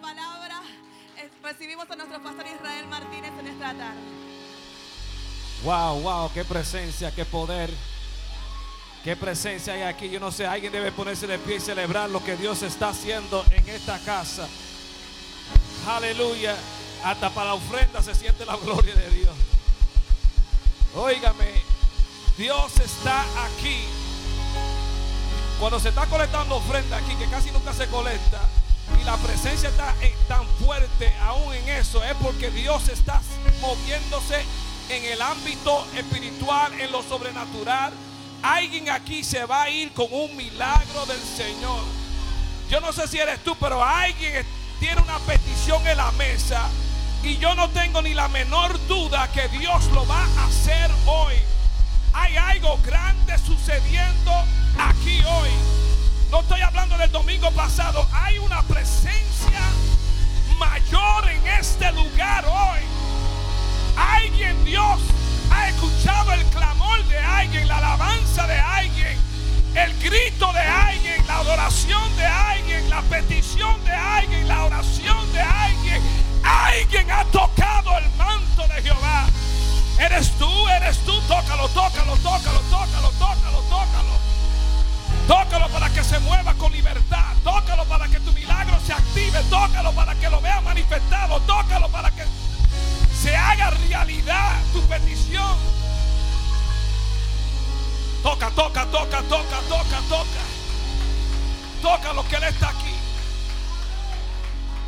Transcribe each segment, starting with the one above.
palabra, recibimos a nuestro pastor Israel Martínez en esta tarde. Wow, wow, qué presencia, qué poder. Qué presencia hay aquí. Yo no sé, alguien debe ponerse de pie y celebrar lo que Dios está haciendo en esta casa. Aleluya. Hasta para la ofrenda se siente la gloria de Dios. Óigame, Dios está aquí. Cuando se está colectando ofrenda aquí, que casi nunca se colecta, y la presencia está tan fuerte aún en eso, es porque Dios está moviéndose en el ámbito espiritual, en lo sobrenatural. Alguien aquí se va a ir con un milagro del Señor. Yo no sé si eres tú, pero alguien tiene una petición en la mesa. Y yo no tengo ni la menor duda que Dios lo va a hacer hoy. Hay algo grande sucediendo aquí hoy. No estoy hablando del domingo pasado. Hay una presencia mayor en este lugar hoy. Alguien, Dios, ha escuchado el clamor de alguien, la alabanza de alguien, el grito de alguien, la adoración de alguien, la petición de alguien, la oración de alguien. Alguien ha tocado el manto de Jehová. Eres tú, eres tú. Tócalo, tócalo, tócalo, se mueva con libertad. Tócalo para que tu milagro se active. Tócalo para que lo vea manifestado. Tócalo para que se haga realidad tu petición. Toca, toca, toca, toca, toca, toca. Toca lo que Él está aquí.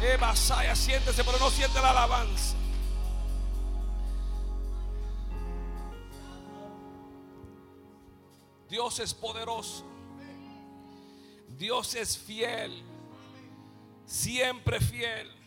Eva, Saya, siéntese, pero no siente la alabanza. Dios es poderoso. Dios es fiel. Siempre fiel.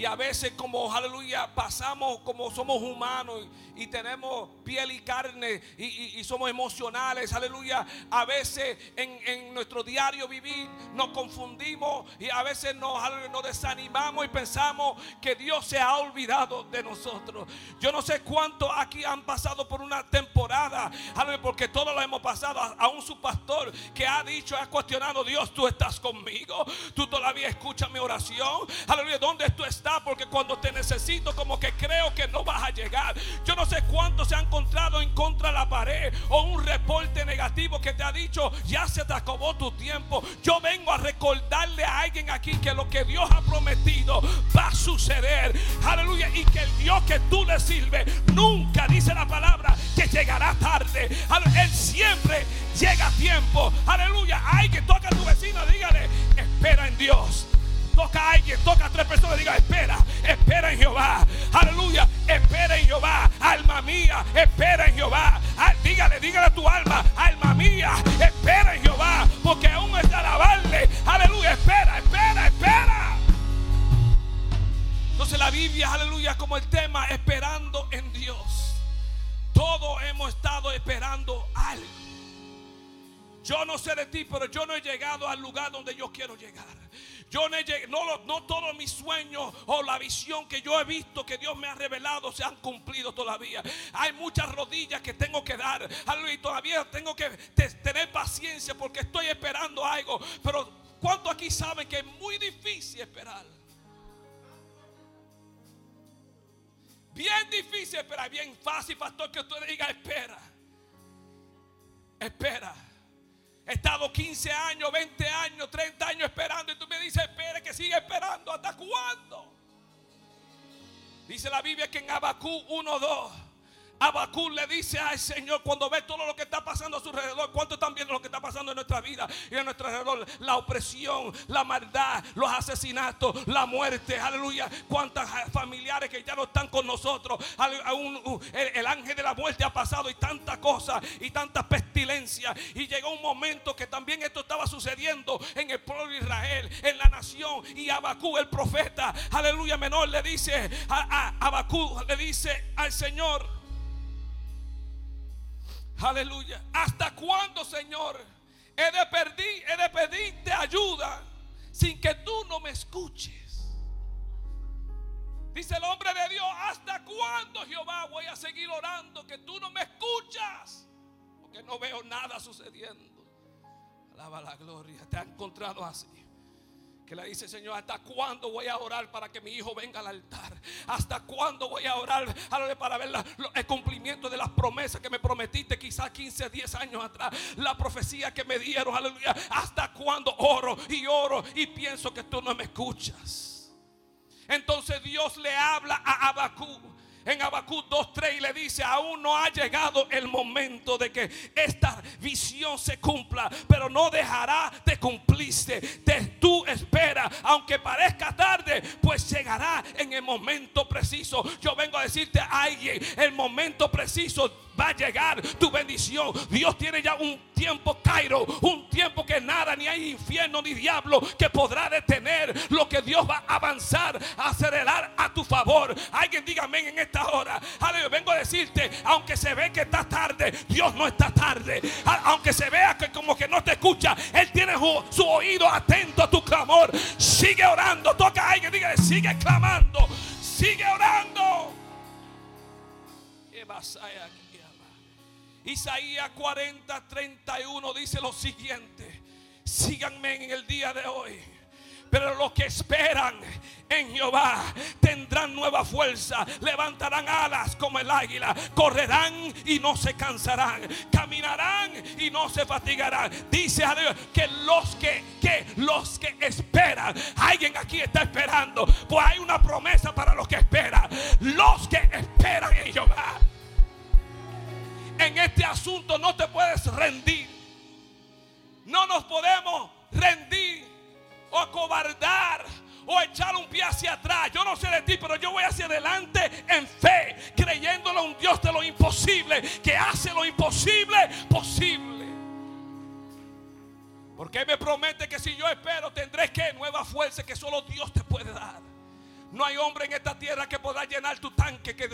Y a veces como, aleluya, pasamos como somos humanos y, tenemos piel y carne y, somos emocionales, aleluya. A veces en, nuestro diario vivir nos confundimos y a veces nos, desanimamos y pensamos que Dios se ha olvidado de nosotros. Yo no sé cuántos aquí han pasado por una temporada, aleluya, porque todos lo hemos pasado. Aún su pastor que ha dicho, ha cuestionado, Dios, tú estás conmigo, tú todavía escuchas mi oración, aleluya, ¿dónde tú estás? Porque cuando te necesito como que creo que no vas a llegar. Yo no sé cuánto se ha encontrado en contra de la pared o un reporte negativo que te ha dicho ya se te acabó tu tiempo. Yo vengo a recordarle a alguien aquí que lo que Dios ha prometido va a suceder. Aleluya. Y que el Dios que tú le sirves nunca dice la palabra que llegará tarde. Él siempre llega a tiempo. Aleluya. Hay que toca a tu vecino, dígale, espera en Dios. Toca a alguien, toca a tres personas diga, espera, espera en Jehová. Aleluya, espera en Jehová. Alma mía, espera en Jehová. Ah, dígale, dígale a tu alma, alma mía, espera en Jehová. Porque aún es de alabarle. Aleluya, espera, espera, espera. Entonces la Biblia, aleluya, como el tema, esperando en Dios. Todos hemos estado esperando algo. Yo no sé de ti, pero yo no he llegado al lugar donde yo quiero llegar. Yo no, no, todos mis sueños o la visión que yo he visto que Dios me ha revelado se han cumplido todavía. Hay muchas rodillas que tengo que dar. Y todavía tengo que tener paciencia porque estoy esperando algo. Pero ¿cuántos aquí saben que es muy difícil esperar? Bien difícil esperar. Bien fácil, pastor, que usted diga espera. Espera. He estado 15 años, 20 años, 30 años esperando y tú me dices, espere que siga esperando. ¿Hasta cuándo? Dice la Biblia que en Abacú 1.2 Abacú le dice al Señor cuando ve todo lo que está pasando a su alrededor, cuánto están viendo lo que está pasando en nuestra vida y en nuestro alrededor, la opresión, la maldad, los asesinatos, la muerte, aleluya, cuántas familiares que ya no están con nosotros, el, ángel de la muerte ha pasado y tantas cosas y tantas pestilencias. Y llegó un momento que también esto estaba sucediendo en el pueblo de Israel, en la nación. Y Abacú el profeta, aleluya menor le dice a, a Abacú le dice al Señor Aleluya. ¿Hasta cuándo, Señor? He de pedir, he de pedirte ayuda sin que tú no me escuches. Dice el hombre de Dios, ¿hasta cuándo, Jehová, voy a seguir orando que tú no me escuchas? Porque no veo nada sucediendo. Alaba la gloria. Te ha encontrado así que le dice, Señor, ¿hasta cuándo voy a orar para que mi hijo venga al altar? ¿Hasta cuándo voy a orar para ver el cumplimiento de las promesas que me prometiste quizás 15, 10 años atrás? La profecía que me dieron, aleluya. ¿Hasta cuándo oro y oro y pienso que tú no me escuchas? Entonces Dios le habla a Abacú en Habacuc 2:3 y le dice, aún no ha llegado el momento de que esta visión se cumpla, pero no dejará de cumplirse. De tú espera, aunque parezca tarde, pues llegará en el momento preciso. Yo vengo a decirte a alguien, el momento preciso va a llegar tu bendición. Dios tiene ya un tiempo Cairo, un tiempo que nada, ni hay infierno ni diablo que podrá detener lo que Dios va a avanzar, a acelerar a tu favor. Alguien dígame en esta hora. Aleluya, vengo a decirte, aunque se ve que está tarde, Dios no está tarde. Aunque se vea que como que no te escucha, Él tiene su, oído atento a tu clamor. Sigue orando, toca a alguien, dígale, sigue clamando, sigue orando. Isaías 40, 31 dice lo siguiente. Síganme en el día de hoy. Pero los que esperan en Jehová tendrán nueva fuerza, levantarán alas como el águila, correrán y no se cansarán, caminarán y no se fatigarán. Dice a Dios que los que, que los que esperan, alguien aquí está esperando, pues hay una promesa para los que esperan. Los que esperan en Jehová en este asunto no te puedes rendir. No nos podemos rendir o acobardar o echar un pie hacia atrás. Yo no sé de ti, pero yo voy hacia adelante en fe, creyéndole a un Dios de lo imposible, que hace lo imposible posible. Porque Él me promete que si yo espero tendré que nueva fuerza que solo Dios te puede dar. No hay hombre en esta tierra que pueda llenar tu tanque, que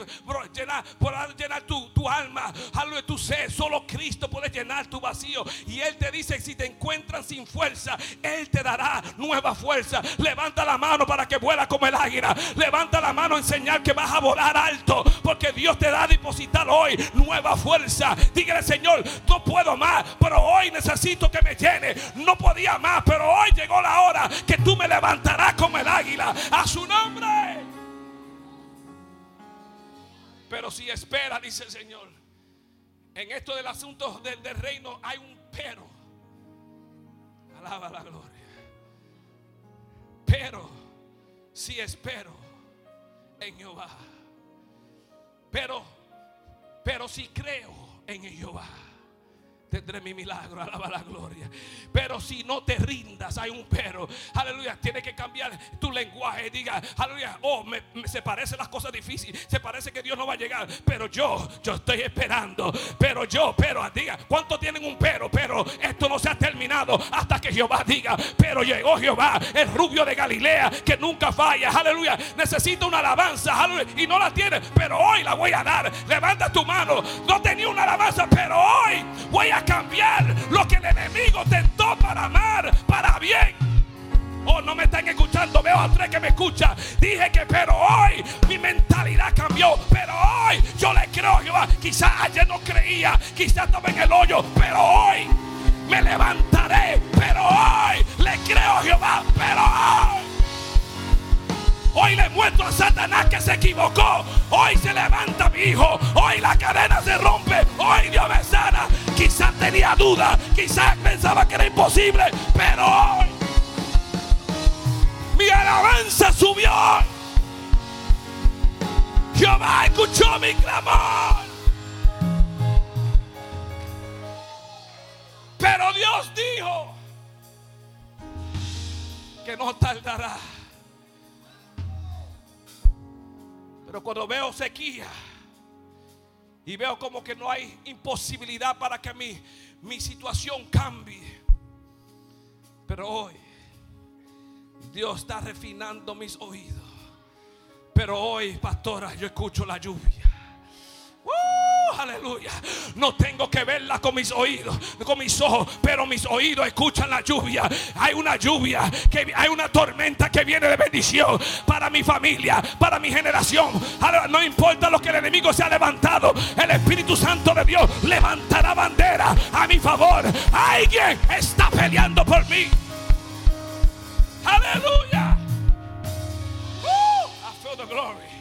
llenar, podrá llenar tu, tu alma, algo de tu ser. Solo Cristo puede llenar tu vacío. Y Él te dice, si te encuentran sin fuerza, Él te dará nueva fuerza. Levanta la mano para que vuela como el águila. Levanta la mano en señal que vas a volar alto. Porque Dios te da a depositar hoy nueva fuerza. Dígale, Señor, no puedo más, pero hoy necesito que me llene. No podía más, pero hoy llegó la hora que tú me levantarás como el águila. A su nombre. Pero si espera, dice el Señor, en esto del asunto del, reino hay un pero. Alaba la gloria. Pero si espero en Jehová. Pero, pero si creo en Jehová tendré mi milagro, alaba la gloria. Pero si no te rindas, hay un pero. Aleluya, tiene que cambiar tu lenguaje. Diga, aleluya, oh, me, se parecen las cosas difíciles. Se parece que Dios no va a llegar. Pero yo, yo estoy esperando. Pero yo, pero, diga, ¿cuántos tienen un pero? Pero esto no se ha terminado hasta que Jehová diga, pero llegó Jehová, el rubio de Galilea, que nunca falla. Aleluya, necesita una alabanza. Y no la tiene, pero hoy la voy a dar. Levanta tu mano. No tenía una alabanza, pero hoy voy a cambiar lo que el enemigo tentó para amar, para bien. Oh, no me están escuchando. Veo a tres que me escuchan. Dije que, pero hoy mi mentalidad cambió. Pero hoy yo le creo a Jehová. Quizás ayer no creía. Quizás estaba en el hoyo. Pero hoy me levantaré. Pero hoy le creo a Jehová. Pero hoy. Hoy le muestro a Satanás que se equivocó. Hoy se levanta mi hijo. Hoy la cadena se rompe. Hoy Dios me sana. Quizás tenía duda. Quizás pensaba que era imposible. Pero hoy mi alabanza subió. Jehová escuchó mi clamor. Pero Dios dijo que no tardará. Pero cuando veo sequía y veo como que no hay imposibilidad para que mi, mi situación cambie. Pero hoy Dios está refinando mis oídos. Pero hoy, pastora, yo escucho la lluvia aleluya. No tengo que verla con mis oídos, con mis ojos, pero mis oídos escuchan la lluvia. Hay una lluvia, que hay una tormenta que viene de bendición para mi familia, para mi generación. No importa lo que el enemigo se ha levantado, el Espíritu Santo de Dios levantará bandera a mi favor. Alguien está peleando por mí. Aleluya. Uh, I feel.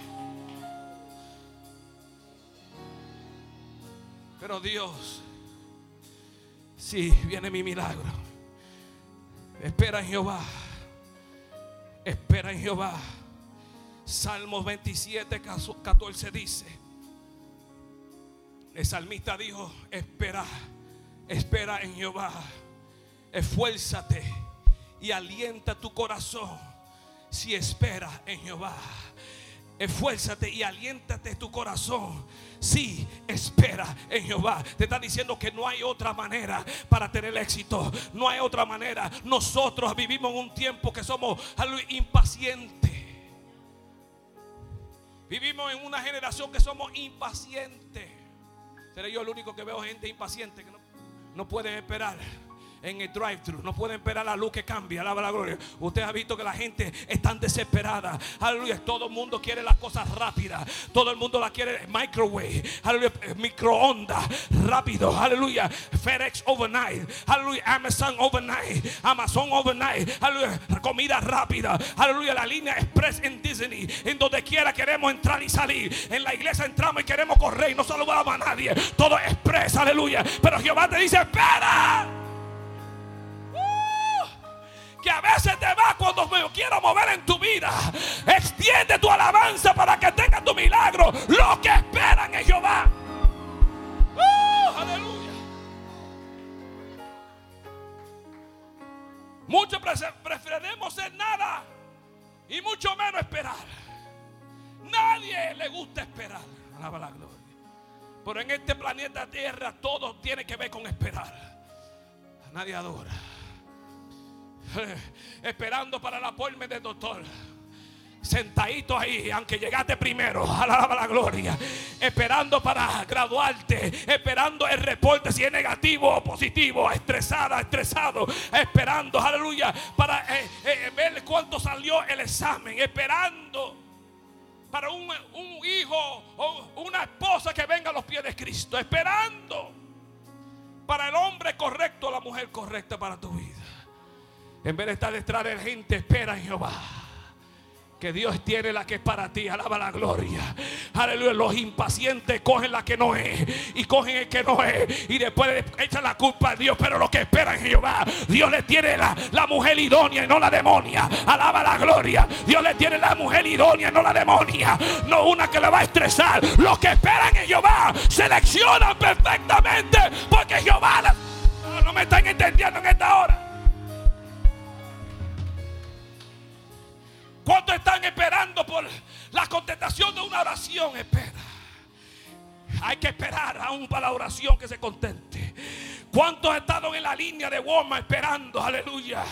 Pero Dios, sí, viene mi milagro. Espera en Jehová. Espera en Jehová. Salmos 27, 14 dice. El salmista dijo, espera, espera en Jehová. Esfuérzate y alienta tu corazón si espera en Jehová. Esfuérzate y aliéntate tu corazón. Si espera en Jehová. Te está diciendo que no hay otra manera para tener éxito. No hay otra manera. Nosotros vivimos en un tiempo que somos impacientes. Vivimos en una generación que somos impacientes. Seré yo el único que veo gente impaciente que no, no pueden esperar en el drive-thru. No pueden esperar la luz que cambie. Alaba la gloria. Usted ha visto que la gente está desesperada. Aleluya. Todo el mundo quiere las cosas rápidas. Todo el mundo la quiere microwave. Aleluya. Microondas. Rápido. Aleluya. FedEx overnight. Aleluya. Amazon overnight. Amazon overnight. Aleluya. Comida rápida. Aleluya. La línea express en Disney. En donde quiera queremos entrar y salir. En la iglesia entramos y queremos correr y no saludamos a nadie. Todo express. Aleluya. Pero Jehová te dice, espera que a veces te va cuando me quiero mover en tu vida. Extiende tu alabanza para que tenga tu milagro. Lo que esperan en Jehová. ¡Uh! aleluya. Muchos preferiremos ser nada y mucho menos esperar. Nadie le gusta esperar. Alaba la gloria. Pero en este planeta Tierra todo tiene que ver con esperar. Nadie adora. Esperando para la appointment del doctor. Sentadito ahí, aunque llegaste primero, alaba la gloria, esperando para graduarte, esperando el reporte si es negativo o positivo, estresada, estresado, esperando, aleluya, para eh, eh, ver cuánto salió el examen, esperando para un, un hijo o una esposa que venga a los pies de Cristo, esperando para el hombre correcto, la mujer correcta para tu vida. En vez de estar detrás de gente, espera en Jehová. Que Dios tiene la que es para ti. Alaba la gloria. Aleluya. Los impacientes cogen la que no es. Y cogen el que no es. Y después echan la culpa a Dios. Pero lo que esperan Jehová. Dios le tiene la, la mujer idónea y no la demonia. Alaba la gloria. Dios le tiene la mujer idónea y no la demonia. No una que le va a estresar. Los que esperan en Jehová seleccionan perfectamente. Porque Jehová. No me están entendiendo en esta hora. ¿Cuántos están esperando por la contestación de una oración? Espera. Hay que esperar aún para la oración que se contente. ¿Cuántos estado en la línea de Walmart esperando? Aleluya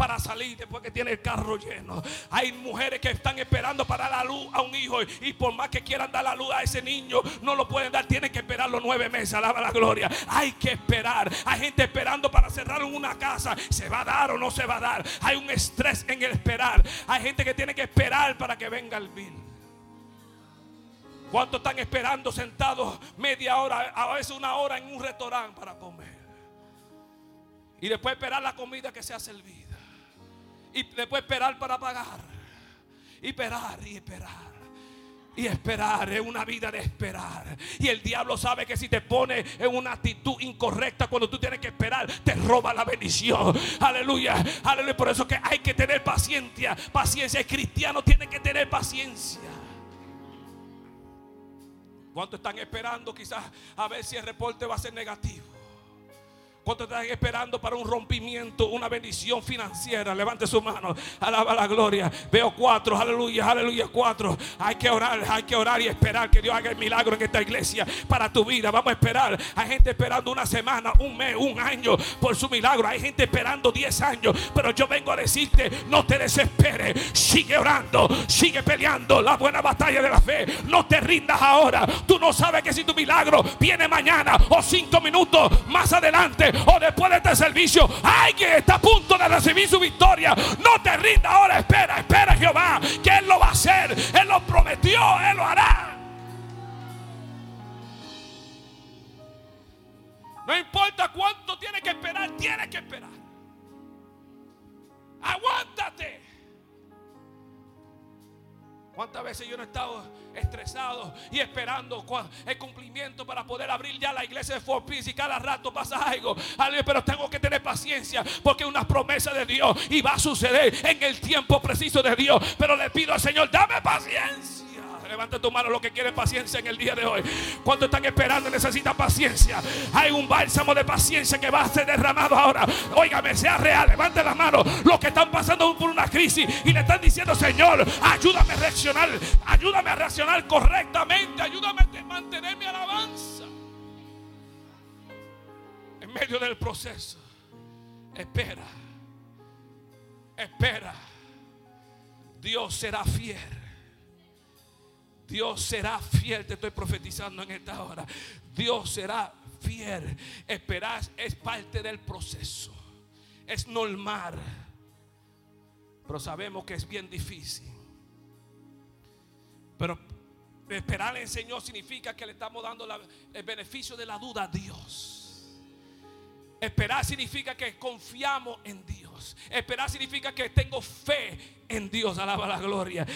para salir después que tiene el carro lleno. Hay mujeres que están esperando para dar la luz a un hijo y por más que quieran dar la luz a ese niño, no lo pueden dar, tienen que esperar los nueve meses. Alaba la gloria. Hay que esperar. Hay gente esperando para cerrar una casa. ¿Se va a dar o no se va a dar? Hay un estrés en el esperar. Hay gente que tiene que esperar para que venga el bill. ¿Cuántos están esperando sentados media hora, a veces una hora en un restaurante para comer? Y después esperar la comida que sea servida. Y después esperar para pagar. Y esperar y esperar. Y esperar es una vida de esperar. Y el diablo sabe que si te pone en una actitud incorrecta cuando tú tienes que esperar, te roba la bendición. Aleluya. Aleluya. Por eso que hay que tener paciencia. Paciencia. El cristiano tiene que tener paciencia. ¿Cuántos están esperando quizás a ver si el reporte va a ser negativo? ¿Cuántos están esperando para un rompimiento, una bendición financiera? Levante su mano. Alaba la gloria. Veo cuatro. Aleluya, aleluya, cuatro. Hay que orar, hay que orar y esperar que Dios haga el milagro en esta iglesia para tu vida. Vamos a esperar. Hay gente esperando una semana, un mes, un año por su milagro. Hay gente esperando diez años. Pero yo vengo a decirte, no te desesperes. Sigue orando, sigue peleando la buena batalla de la fe. No te rindas ahora. Tú no sabes que si tu milagro viene mañana o cinco minutos más adelante o después de este servicio alguien está a punto de recibir su victoria, no te rinda ahora, espera, espera Jehová, que Él lo va a hacer, Él lo prometió, Él lo hará. No importa cuánto tiene que esperar, tiene que esperar. Aguántate. ¿Cuántas veces yo no he estado estresado y esperando el cumplimiento para poder abrir ya la iglesia de Fort Peace y cada rato pasa algo? Pero tengo que tener paciencia porque es una promesa de Dios y va a suceder en el tiempo preciso de Dios. Pero le pido al Señor, dame paciencia. Levanta tu mano lo que quiere paciencia en el día de hoy. Cuando están esperando necesita paciencia. Hay un bálsamo de paciencia que va a ser derramado ahora. Óigame, sea real. Levante la mano. Los que están pasando por una crisis y le están diciendo, Señor, ayúdame a reaccionar. Ayúdame a reaccionar correctamente. Ayúdame a mantener mi alabanza. En medio del proceso. Espera. Espera. Dios será fiel. Dios será fiel, te estoy profetizando en esta hora. Dios será fiel. Esperar es parte del proceso. Es normal. Pero sabemos que es bien difícil. Pero esperar en Señor significa que le estamos dando el beneficio de la duda a Dios. Esperar significa que confiamos en Dios. Esperar significa que tengo fe en Dios. Alaba la gloria.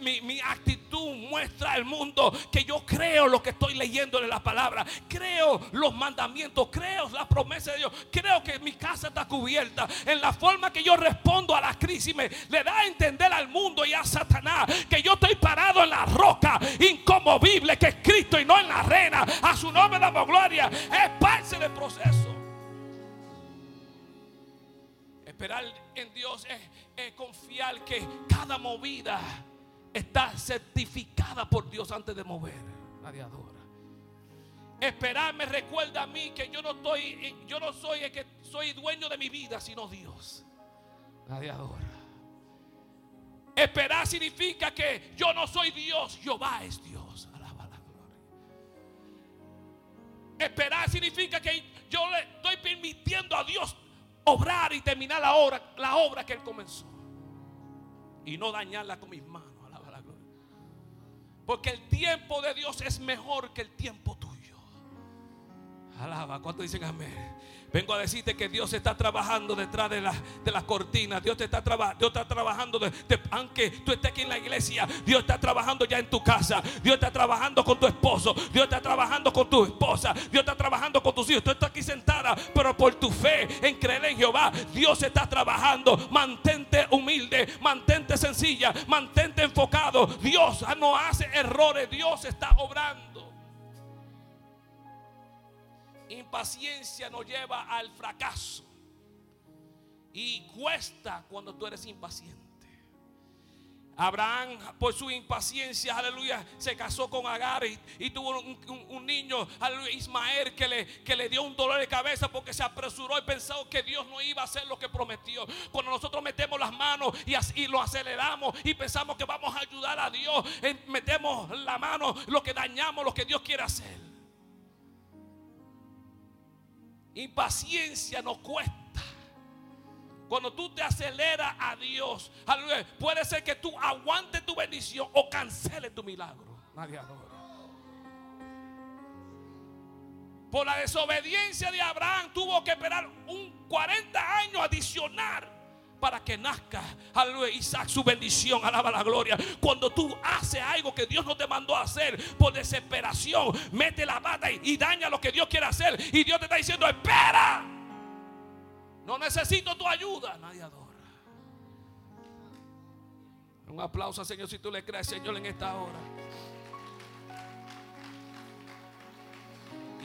Mi, actitud muestra al mundo que yo creo lo que estoy leyendo en la palabra. Creo los mandamientos. Creo la promesa de Dios. Creo que mi casa está cubierta. En la forma que yo respondo a la crisis me le da a entender al mundo y a Satanás que yo estoy parado en la roca incomovible que es Cristo y no en la arena. A su nombre damos gloria. Es parte del proceso. Esperar en Dios es confiar que cada movida está certificada por Dios antes de mover. Nadie adora. Esperar me recuerda a mí que yo no estoy, yo no soy el que soy dueño de mi vida, sino Dios. Nadie adora. Esperar significa que yo no soy Dios, Jehová es Dios. Alaba la gloria. Esperar significa que yo le estoy permitiendo a Dios obrar y terminar la obra, la obra que Él comenzó. Y no dañarla con mis manos. Alaba la gloria. Porque el tiempo de Dios es mejor que el tiempo tuyo. Alaba. ¿Cuánto dicen amén? Vengo a decirte que Dios está trabajando detrás de la, de las cortinas. Dios te está, Dios está trabajando, aunque tú estés aquí en la iglesia, Dios está trabajando ya en tu casa. Dios está trabajando con tu esposo. Dios está trabajando con tu esposa. Dios está trabajando con tus hijos. Tú estás aquí sentada, pero por tu fe en creer en Jehová, Dios está trabajando. Mantente humilde, mantente sencilla, mantente enfocado. Dios no hace errores. Dios está obrando. Impaciencia nos lleva al fracaso. Y cuesta cuando tú eres impaciente. Abraham, por su impaciencia, aleluya, se casó con Agar y, tuvo un, niño, aleluya, Ismael, que le, que le dio un dolor de cabeza porque se apresuró y pensó que Dios no iba a hacer lo que prometió. Cuando nosotros metemos las manos y, así, lo aceleramos y pensamos que vamos a ayudar a Dios, metemos la mano, lo que dañamos, lo que Dios quiere hacer. Impaciencia nos cuesta. Cuando tú te aceleras a Dios, puede ser que tú aguantes tu bendición o canceles tu milagro. Nadie adora. Por la desobediencia de Abraham tuvo que esperar un 40 años adicional para que nazca, aleluya, Isaac, su bendición, alaba la gloria. Cuando tú haces algo que Dios no te mandó a hacer por desesperación, mete la pata y, daña lo que Dios quiere hacer. Y Dios te está diciendo, espera, no necesito tu ayuda. Nadie adora. Un aplauso Señor si tú le crees, Señor, en esta hora.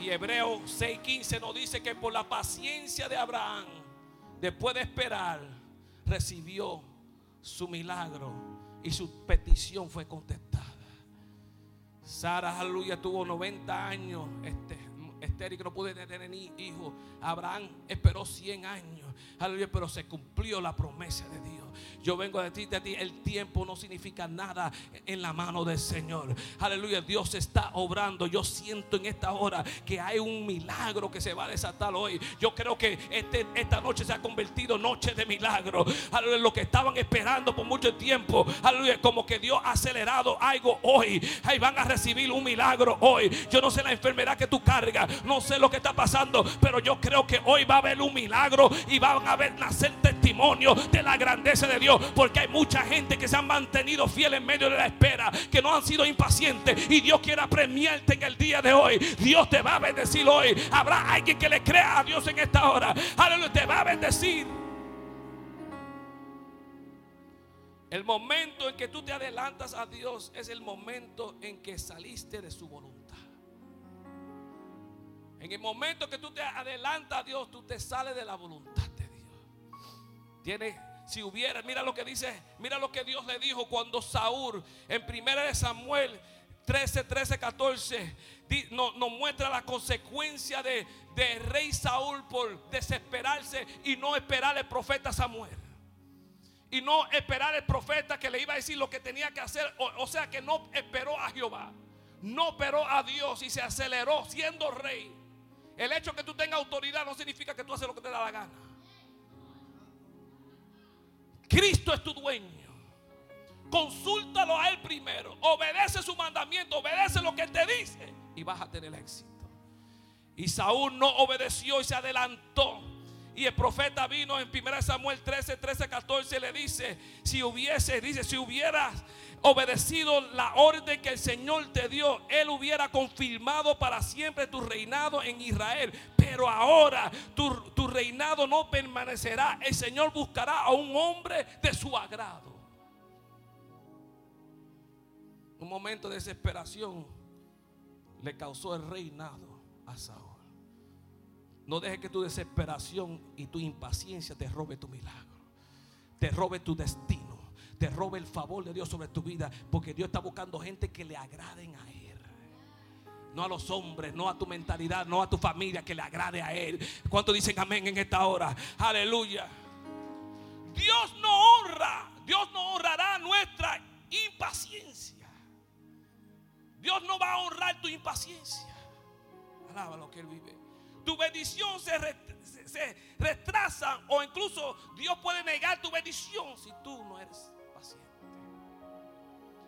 Y Hebreo 6:15 nos dice que por la paciencia de Abraham, después de esperar, recibió su milagro y su petición fue contestada. Sara, aleluya, tuvo 90 años este, estéril que no pudo tener ni hijo. Abraham esperó 100 años. Aleluya, pero se cumplió la promesa de Dios. Yo vengo a decirte a ti, el tiempo no significa nada en la mano del Señor. Aleluya, Dios está obrando. Yo siento en esta hora que hay un milagro que se va a desatar hoy. Yo creo que este, esta noche se ha convertido en noche de milagro. Aleluya, lo que estaban esperando por mucho tiempo. Como que Dios ha acelerado algo hoy. Ahí van a recibir un milagro hoy. Yo no sé la enfermedad que tú cargas. No sé lo que está pasando. Pero yo creo que hoy va a haber un milagro y van a ver nacer testimonio de la grandeza de Dios. Porque hay mucha gente que se han mantenido fiel en medio de la espera, que no han sido impacientes. Y Dios quiere premiarte en el día de hoy. Dios te va a bendecir hoy. Habrá alguien que le crea a Dios en esta hora. Aleluya, te va a bendecir. El momento en que tú te adelantas a Dios es el momento en que saliste de su voluntad. En el momento que tú te adelantas a Dios, tú te sales de la voluntad de Dios. Tiene, si hubiera, mira lo que dice, mira lo que Dios le dijo cuando Saúl, en 1 Samuel 13, 13, 14, nos, muestra la consecuencia de, de rey Saúl por desesperarse y no esperar al profeta Samuel y no esperar el profeta que le iba a decir lo que tenía que hacer. O, sea que no esperó a Jehová, no esperó a Dios y se aceleró siendo rey. El hecho de que tú tengas autoridad no significa que tú haces lo que te da la gana. Cristo es tu dueño. Consúltalo a Él primero. Obedece su mandamiento, obedece lo que te dice y vas a tener éxito. Y Saúl no obedeció y se adelantó y el profeta vino en 1 Samuel 13, 13, 14 le dice, si hubiese, dice, si hubieras obedecido la orden que el Señor te dio, Él hubiera confirmado para siempre tu reinado en Israel. Pero ahora tu, tu reinado no permanecerá. El Señor buscará a un hombre de su agrado. Un momento de desesperación le causó el reinado a Saúl. No dejes que tu desesperación y tu impaciencia te robe tu milagro. Te robe tu destino. Te robe el favor de Dios sobre tu vida. Porque Dios está buscando gente que le agraden a Él. No a los hombres, no a tu mentalidad, no a tu familia, que le agrade a Él. ¿Cuántos dicen amén en esta hora? Aleluya. Dios no honra. Dios no honrará nuestra impaciencia. Dios no va a honrar tu impaciencia. Alaba lo que Él vive tu bendición se, retrasa o incluso Dios puede negar tu bendición si tú no eres paciente.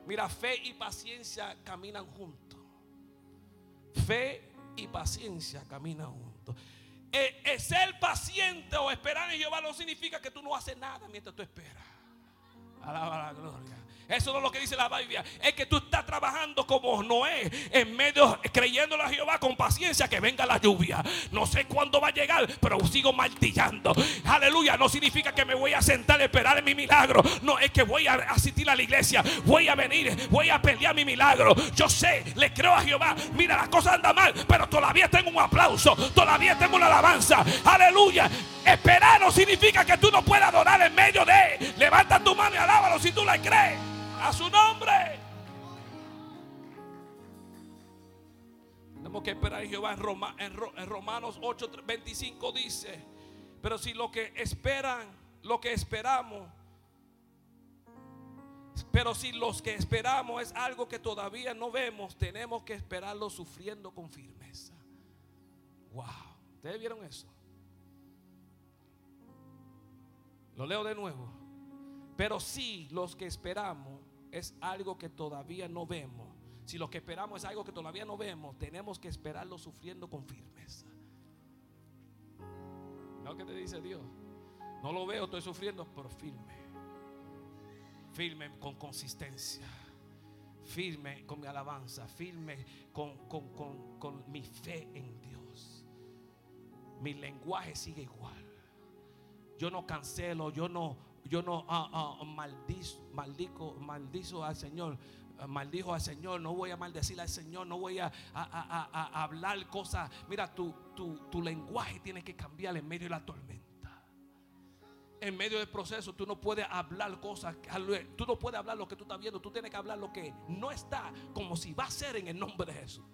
Mira, fe y paciencia caminan juntos. Fe y paciencia caminan juntos. El, el, ser paciente o esperar en Jehová no significa que tú no haces nada mientras tú esperas. Alaba la gloria. Eso no es lo que dice la Biblia. Es que tú estás trabajando como Noé, en medio, creyéndole a Jehová con paciencia que venga la lluvia. No sé cuándo va a llegar, pero sigo martillando. Aleluya. No significa que me voy a sentar a esperar en mi milagro. No, es que voy a asistir a la iglesia. Voy a venir, voy a pelear mi milagro. Yo sé, le creo a Jehová. Mira, las cosas andan mal, pero todavía tengo un aplauso. Todavía tengo una alabanza. Aleluya. Esperar no significa que tú no puedas adorar en medio de. Levanta tu mano y alábalo si tú le crees a su nombre. Tenemos que esperar en Jehová en, Romanos 8, 25 dice, pero si lo que esperan, lo que esperamos, pero si los que esperamos es algo que todavía no vemos, tenemos que esperarlo sufriendo con firmeza. Wow, ¿ustedes vieron eso? Lo leo de nuevo. Pero si los que esperamos es algo que todavía no vemos, si lo que esperamos es algo que todavía no vemos, tenemos que esperarlo sufriendo con firmeza. ¿No que te dice Dios? No lo veo, estoy sufriendo, pero firme. Firme con consistencia. Firme con mi alabanza. Firme con, con mi fe en Dios. Mi lenguaje sigue igual. Yo no cancelo, yo no yo no uh, uh, maldizo, maldizo al Señor, uh, maldijo al Señor, no voy a maldecir al Señor, no voy a, hablar cosas. Mira, tu, tu, tu lenguaje tiene que cambiar en medio de la tormenta en medio del proceso tú no puedes hablar cosas, tú no puedes hablar lo que tú estás viendo, tú tienes que hablar lo que no está, como si va a ser en el nombre de Jesús.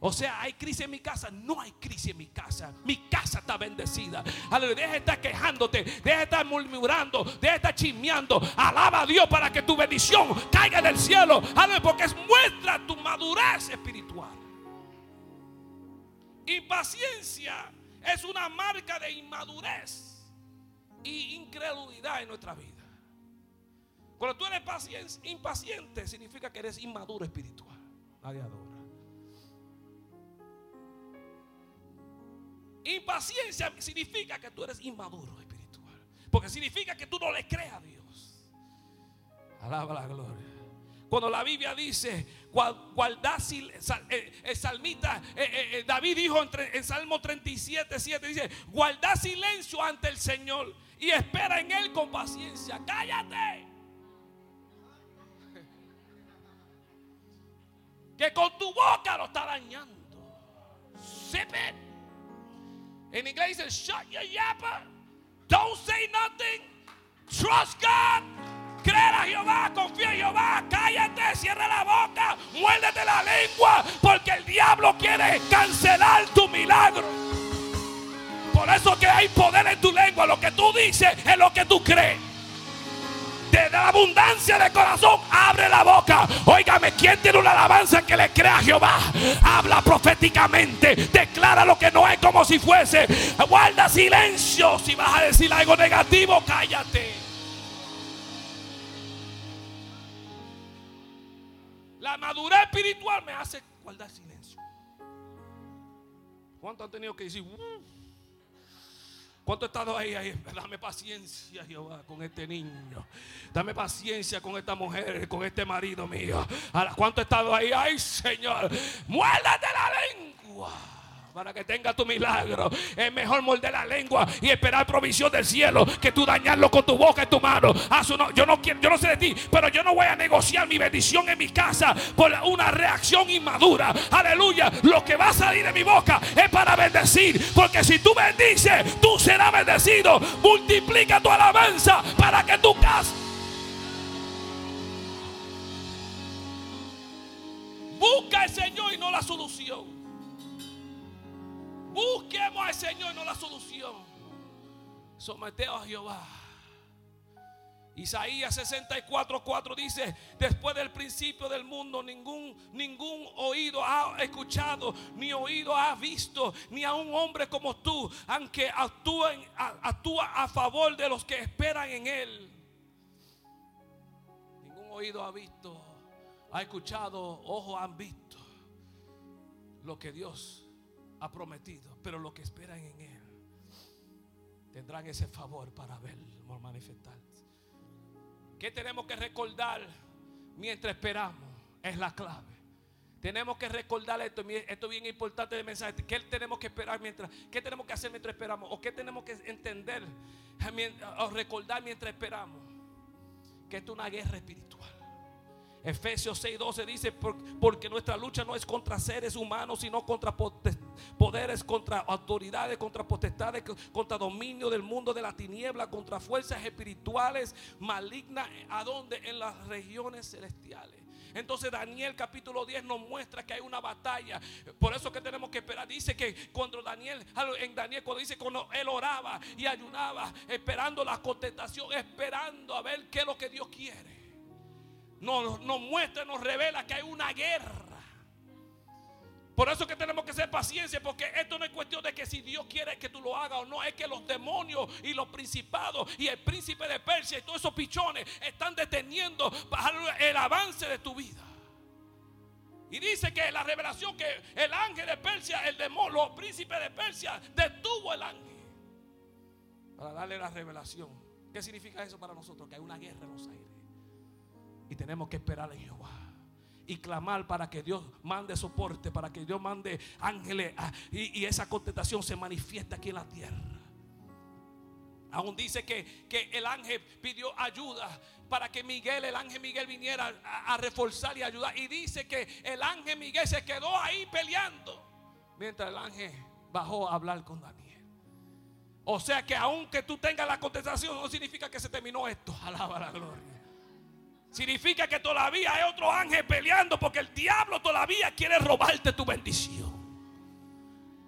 O sea, hay crisis en mi casa. No hay crisis en mi casa. Mi casa está bendecida. Aleluya. Deja de estar quejándote. Deja de estar murmurando. Deja de estar chismeando. Alaba a Dios para que tu bendición caiga del cielo. Porque es muestra tu madurez espiritual. Impaciencia es una marca de inmadurez y incredulidad en nuestra vida. Cuando tú eres impaciente, significa que eres inmaduro espiritual. Nadie Impaciencia significa que tú eres inmaduro espiritual. Porque significa que tú no le crees a Dios. Alaba la gloria. Cuando la Biblia dice, guardad eh, el salmita, eh, eh, David dijo en, Salmo 37, 7, dice, guarda silencio ante el Señor y espera en Él con paciencia. Cállate. Que con tu boca lo está dañando. It. En inglés dice, shut your yapper. Don't say nothing. Trust God. Creer a Jehová, confía en Jehová, cállate, cierra la boca, muérdete la lengua, porque el diablo quiere cancelar tu milagro. Por eso que hay poder en tu lengua, lo que tú dices es lo que tú crees de la abundancia de corazón, abre la boca. Óigame, ¿quién tiene una alabanza que le crea a Jehová? Habla proféticamente, declara lo que no es como si fuese. Guarda silencio. Si vas a decir algo negativo, cállate. La madurez espiritual me hace guardar silencio. ¿Cuánto han tenido que decir? Uh"? ¿Cuánto he estado ahí, ahí? Dame paciencia, Jehová, con este niño. Dame paciencia con esta mujer, con este marido mío. ¿Cuánto he estado ahí? Ay, Señor, muérdate la lengua para que tenga tu milagro. Es mejor morder la lengua y esperar provisión del cielo que tú dañarlo con tu boca y tu mano. yo no quiero, yo no sé de ti, pero yo no voy a negociar mi bendición en mi casa por una reacción inmadura. Aleluya. Lo que va a salir de mi boca es para bendecir, porque si tú bendices, tú serás bendecido. Multiplica tu alabanza para que tu casa Busca al Señor y no la solución. Busquemos al Señor, no la solución. Someteo a Jehová. Isaías 64, 4 dice, después del principio del mundo ningún, ningún oído ha escuchado, ni oído ha visto, ni a un hombre como tú, aunque actúa, actúa a favor de los que esperan en él. Ningún oído ha visto, ha escuchado, ojos han visto lo que Dios ha prometido, pero los que esperan en Él tendrán ese favor para verlo manifestarse. ¿Qué tenemos que recordar mientras esperamos? Es la clave. Tenemos que recordar esto, esto es bien importante de mensaje. ¿Qué tenemos que esperar mientras? ¿Qué tenemos que hacer mientras esperamos? ¿O qué tenemos que entender o recordar mientras esperamos? Que esto es una guerra espiritual. Efesios 6:12 dice, porque nuestra lucha no es contra seres humanos, sino contra poderes, contra autoridades, contra potestades, contra dominio del mundo de la tiniebla, contra fuerzas espirituales malignas, ¿a dónde? En las regiones celestiales. Entonces Daniel capítulo 10 nos muestra que hay una batalla. Por eso que tenemos que esperar. Dice que cuando Daniel, en Daniel cuando dice cuando él oraba y ayunaba, esperando la contestación, esperando a ver qué es lo que Dios quiere nos, muestra, nos revela que hay una guerra. Por eso que tenemos que ser paciencia, porque esto no es cuestión de que si Dios quiere que tú lo hagas o no, es que los demonios y los principados y el príncipe de Persia y todos esos pichones están deteniendo el avance de tu vida. Y dice que la revelación que el ángel de Persia, el demonio, los príncipes de Persia, detuvo el ángel para darle la revelación. ¿Qué significa eso para nosotros? Que hay una guerra en los aires. Y tenemos que esperar en Jehová. Y clamar para que Dios mande soporte, para que Dios mande ángeles. Ah, y, esa contestación se manifiesta aquí en la tierra. Aún dice que, que, el ángel pidió ayuda para que Miguel, el ángel Miguel viniera a, a, reforzar y ayudar. Y dice que el ángel Miguel se quedó ahí peleando. Mientras el ángel bajó a hablar con Daniel. O sea que aunque tú tengas la contestación, no significa que se terminó esto. Alaba la gloria. Significa que todavía hay otro ángel peleando porque el diablo todavía quiere robarte tu bendición.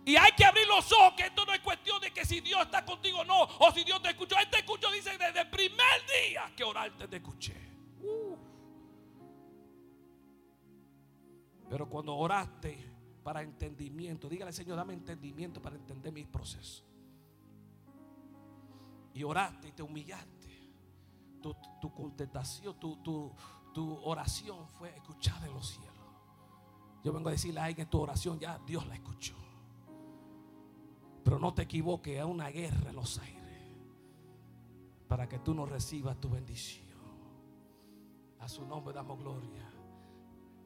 Y hay que abrir los ojos, que esto no es cuestión de que si Dios está contigo o no, o si Dios te escuchó. Él te escuchó, dice, desde el primer día que orarte te escuché. Uh. Pero cuando oraste para entendimiento, dígale Señor, dame entendimiento para entender mis procesos. Y oraste y te humillaste tu, contestación, tu, tu, oración fue escuchada en los cielos. Yo vengo a decirle a alguien, tu oración ya Dios la escuchó. Pero no te equivoques, es una guerra en los aires. Para que tú no recibas tu bendición. A su nombre damos gloria.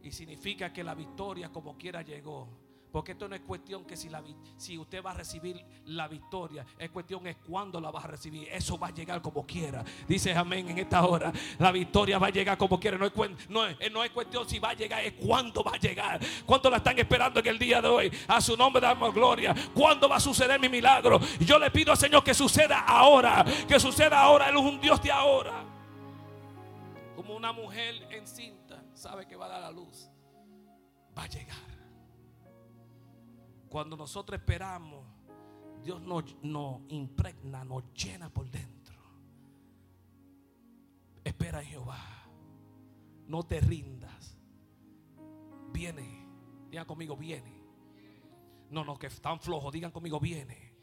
Y significa que la victoria como quiera llegó. Porque esto no es cuestión que si, la, si usted va a recibir la victoria, es cuestión es cuándo la va a recibir. Eso va a llegar como quiera. Dice amén en esta hora. La victoria va a llegar como quiera. No es, no, no es cuestión si va a llegar, es cuándo va a llegar. ¿Cuánto la están esperando en el día de hoy? A su nombre damos gloria. ¿Cuándo va a suceder mi milagro? Yo le pido al Señor que suceda ahora. Que suceda ahora. Él es un Dios de ahora. Como una mujer encinta sabe que va a dar la luz. Va a llegar. Cuando nosotros esperamos, Dios nos, impregna, nos llena por dentro. Espera en Jehová. No te rindas. Viene. Digan conmigo, viene. No, no, que están flojos. Digan conmigo, viene.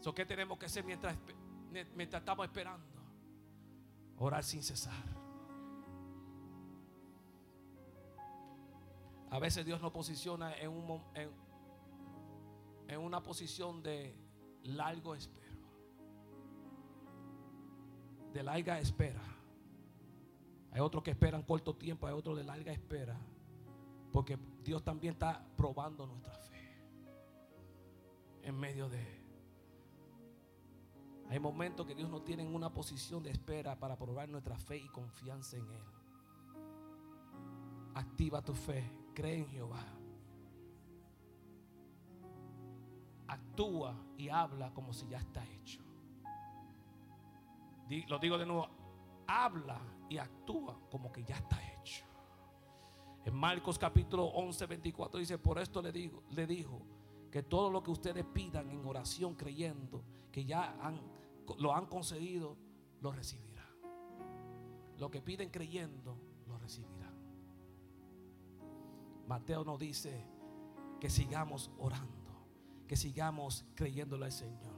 So, ¿Qué tenemos que hacer mientras, estamos esperando? Orar sin cesar. A veces Dios nos posiciona en un, en, en una posición de largo espero. De larga espera. Hay otros que esperan corto tiempo, hay otros de larga espera. Porque Dios también está probando nuestra fe. En medio de... Hay momentos que Dios nos tiene en una posición de espera para probar nuestra fe y confianza en Él. Activa tu fe, cree en Jehová. Actúa y habla como si ya está hecho. Lo digo de nuevo, habla y actúa como que ya está hecho. En Marcos capítulo 11, 24 dice, por esto le, digo, le dijo que todo lo que ustedes pidan en oración creyendo que ya lo han concedido, lo recibirán. Lo que piden creyendo, lo recibirán. Mateo nos dice que sigamos orando que sigamos creyéndole al Señor.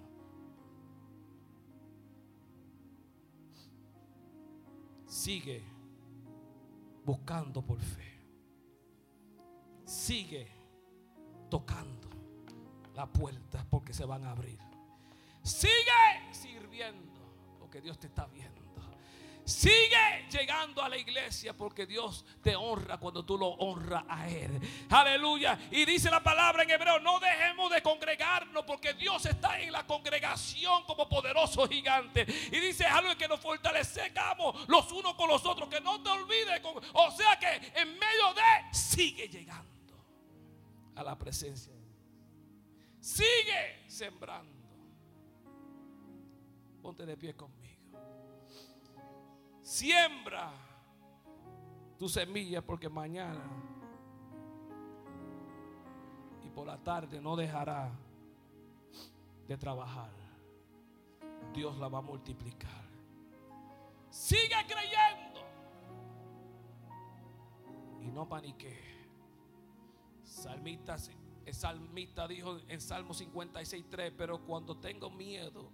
Sigue buscando por fe. Sigue tocando la puerta porque se van a abrir. Sigue sirviendo porque Dios te está viendo. Sigue llegando a la iglesia porque Dios te honra cuando tú lo honras a Él. Aleluya. Y dice la palabra en hebreo, no dejemos de congregarnos porque Dios está en la congregación como poderoso gigante. Y dice algo que nos fortalecemos los unos con los otros, que no te olvides. o sea que en medio de, sigue llegando a la presencia. Sigue sembrando. Ponte de pie conmigo. Siembra tu semilla porque mañana y por la tarde no dejará de trabajar. Dios la va a multiplicar. Sigue creyendo y no panique. Salmista, el salmista dijo en Salmo 56.3, pero cuando tengo miedo,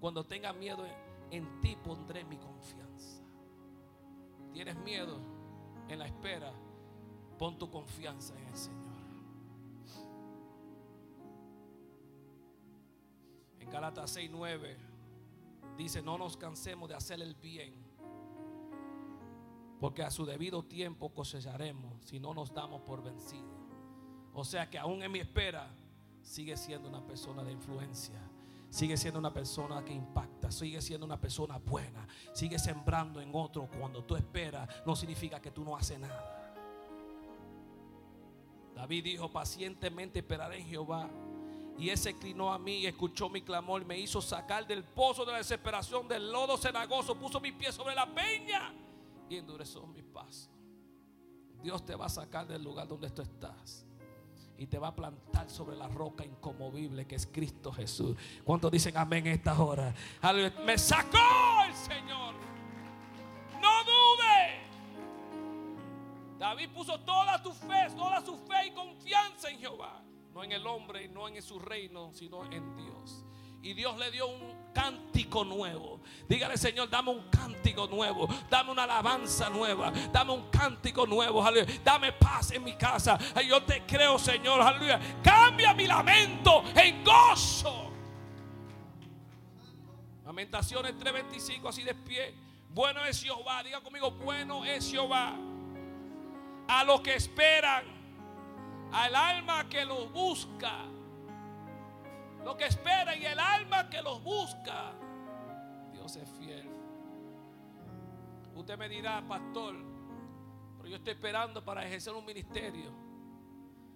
cuando tenga miedo en ti pondré mi confianza tienes miedo en la espera, pon tu confianza en el Señor. En Galatas 6:9 dice, no nos cansemos de hacer el bien, porque a su debido tiempo cosecharemos si no nos damos por vencidos. O sea que aún en mi espera sigue siendo una persona de influencia sigue siendo una persona que impacta, sigue siendo una persona buena, sigue sembrando en otro. Cuando tú esperas, no significa que tú no haces nada. David dijo, pacientemente esperaré en Jehová. Y él se inclinó a mí escuchó mi clamor me hizo sacar del pozo de la desesperación, del lodo cenagoso, puso mis pies sobre la peña y endureció mis pasos. Dios te va a sacar del lugar donde tú estás y te va a plantar sobre la roca incomovible que es Cristo Jesús. ¿Cuántos dicen amén en esta hora? Me sacó el Señor. No dude. David puso toda tu fe, toda su fe y confianza en Jehová. No en el hombre no en su reino, sino en Dios. Y Dios le dio un cántico nuevo. Dígale, Señor, dame un cántico nuevo. Dame una alabanza nueva. Dame un cántico nuevo. Aleluya. Dame paz en mi casa. Yo te creo, Señor. Aleluya. Cambia mi lamento en gozo. Lamentaciones 3:25, así de pie. Bueno es Jehová. Diga conmigo, bueno es Jehová. A los que esperan. Al alma que los busca lo que espera y el alma que los busca. Dios es fiel. Usted me dirá, pastor, pero yo estoy esperando para ejercer un ministerio.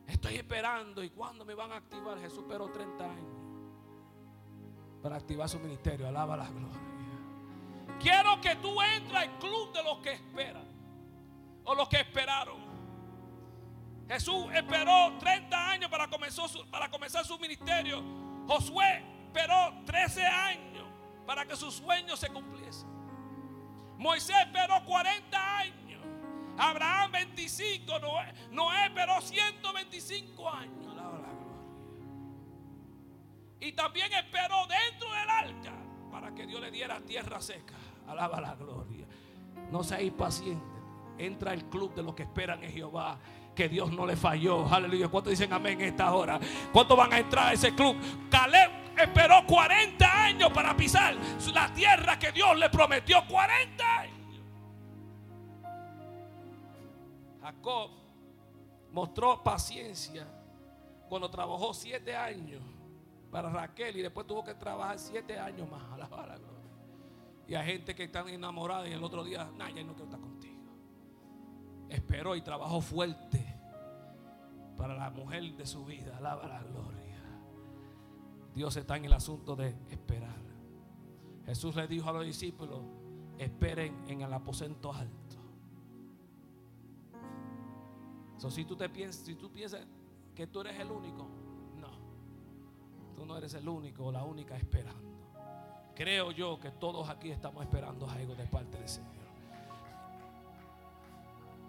Estoy esperando. ¿Y cuándo me van a activar? Jesús esperó 30 años para activar su ministerio. Alaba la gloria. Quiero que tú entres al club de los que esperan o los que esperaron. Jesús esperó 30 años para comenzar su, para comenzar su ministerio. Josué esperó 13 años para que sus sueños se cumpliesen. Moisés esperó 40 años. Abraham 25. Noé, Noé esperó 125 años. La gloria. Y también esperó dentro del arca para que Dios le diera tierra seca. Alaba la gloria. No seáis pacientes. Entra al club de los que esperan en Jehová que Dios no le falló. Aleluya. ¿Cuántos dicen amén en esta hora? ¿Cuántos van a entrar a ese club? Caleb esperó 40 años para pisar la tierra que Dios le prometió. 40 años. Jacob mostró paciencia cuando trabajó 7 años para Raquel y después tuvo que trabajar 7 años más. gloria. Y hay gente que están enamorada y el otro día, nah, ya no quiero estar contigo esperó y trabajó fuerte para la mujer de su vida. Alaba la gloria. Dios está en el asunto de esperar. Jesús le dijo a los discípulos, esperen en el aposento alto. si tú te piensas, si tú piensas que tú eres el único, no. Tú no eres el único o la única esperando. Creo yo que todos aquí estamos esperando algo de parte del Señor.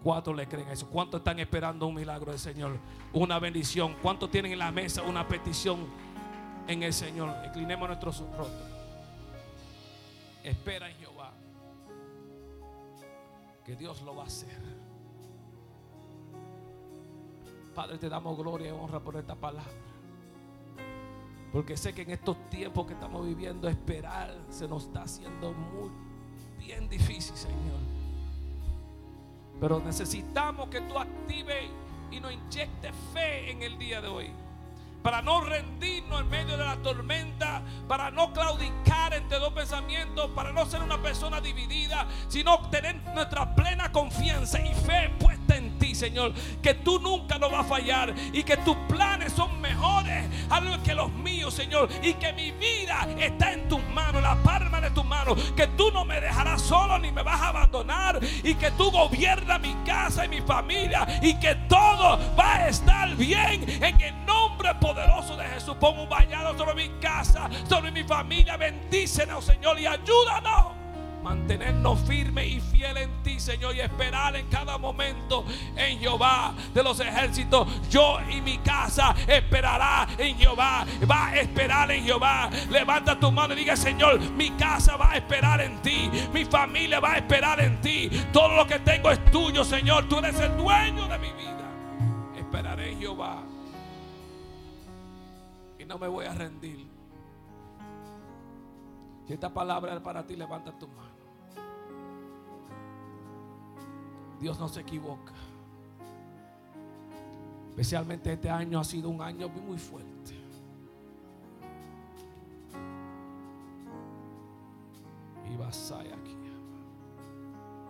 ¿Cuántos le creen eso? ¿Cuántos están esperando un milagro del Señor? Una bendición. ¿Cuántos tienen en la mesa una petición en el Señor? Inclinemos nuestros rostros. Espera en Jehová. Que Dios lo va a hacer. Padre, te damos gloria y honra por esta palabra. Porque sé que en estos tiempos que estamos viviendo, esperar se nos está haciendo muy bien difícil, Señor. Pero necesitamos que tú actives y nos inyectes fe en el día de hoy. Para no rendirnos en medio de la tormenta, para no claudicar entre dos pensamientos, para no ser una persona dividida, sino tener nuestra plena confianza y fe puesta en ti, Señor. Que tú nunca nos vas a fallar y que tus planes son mejores que los míos, Señor. Y que mi vida está en tus manos, la palma de tus manos. Que tú no me dejarás solo ni me vas a abandonar. Y que tú gobiernas mi casa y mi familia. Y que todo va a estar bien en el nombre poderoso de Jesús. Pongo un bañado sobre mi casa, sobre mi familia. Bendícenos, Señor, y ayúdanos mantenernos firmes y fieles en ti, Señor, y esperar en cada momento en Jehová de los ejércitos. Yo y mi casa esperará en Jehová, va a esperar en Jehová. Levanta tu mano y diga, Señor, mi casa va a esperar en ti, mi familia va a esperar en ti. Todo lo que tengo es tuyo, Señor. Tú eres el dueño de mi vida. Esperaré en Jehová y no me voy a rendir. Si esta palabra es para ti, levanta tu mano. Dios no se equivoca. Especialmente este año ha sido un año muy fuerte. Y vas aquí.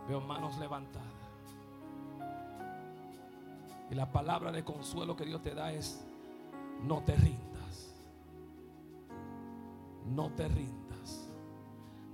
Veo manos levantadas. Y la palabra de consuelo que Dios te da es, no te rindas. No te rindas.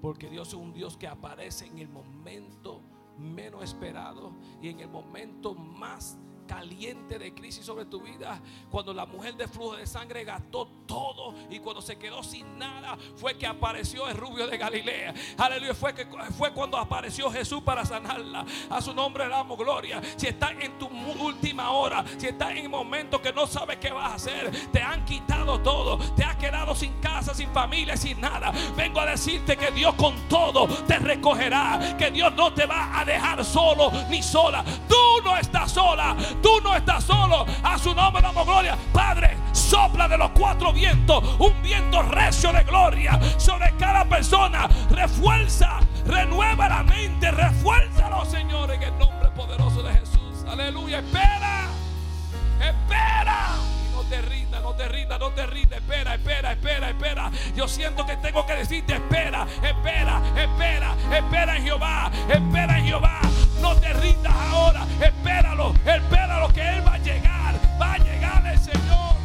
Porque Dios es un Dios que aparece en el momento menos esperado y en el momento más caliente de crisis sobre tu vida. Cuando la mujer de flujo de sangre gastó todo y cuando se quedó sin nada, fue que apareció el rubio de Galilea. Aleluya, fue, que, fue cuando apareció Jesús para sanarla. A su nombre damos gloria. Si estás en tu última hora, si estás en momento que no sabes qué vas a hacer, te han quitado todo, te has quedado sin casa, sin familia, sin nada. Vengo a decirte que Dios con todo te recogerá, que Dios no te va a dejar solo ni sola. Tú no estás sola, tú no estás solo. A su nombre damos gloria. Padre, sopla de los cuatro vientos un viento recio de gloria sobre cada persona. Refuerza, renueva la mente, refuérzalo, Señor, en el nombre poderoso de Jesús. Aleluya. Espera, espera. No te rinda, no te rinda, no te rinda. Espera, espera, espera, espera. Yo siento que tengo que decirte: espera, espera, espera, espera en Jehová, espera en Jehová. No te rindas ahora, espéralo, espéralo que Él va a llegar, va a llegar el Señor.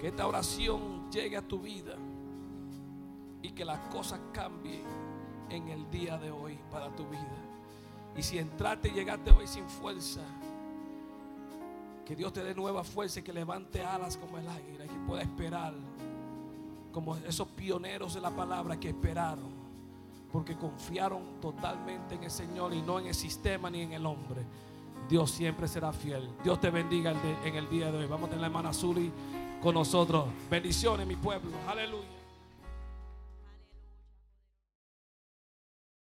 Que esta oración llegue a tu vida y que las cosas cambien en el día de hoy para tu vida. Y si entraste y llegaste hoy sin fuerza, que Dios te dé nueva fuerza y que levante alas como el águila y que pueda esperar como esos pioneros de la palabra que esperaron porque confiaron totalmente en el Señor y no en el sistema ni en el hombre. Dios siempre será fiel. Dios te bendiga en el día de hoy. Vamos a tener la hermana Zuli con nosotros. Bendiciones, mi pueblo. Aleluya.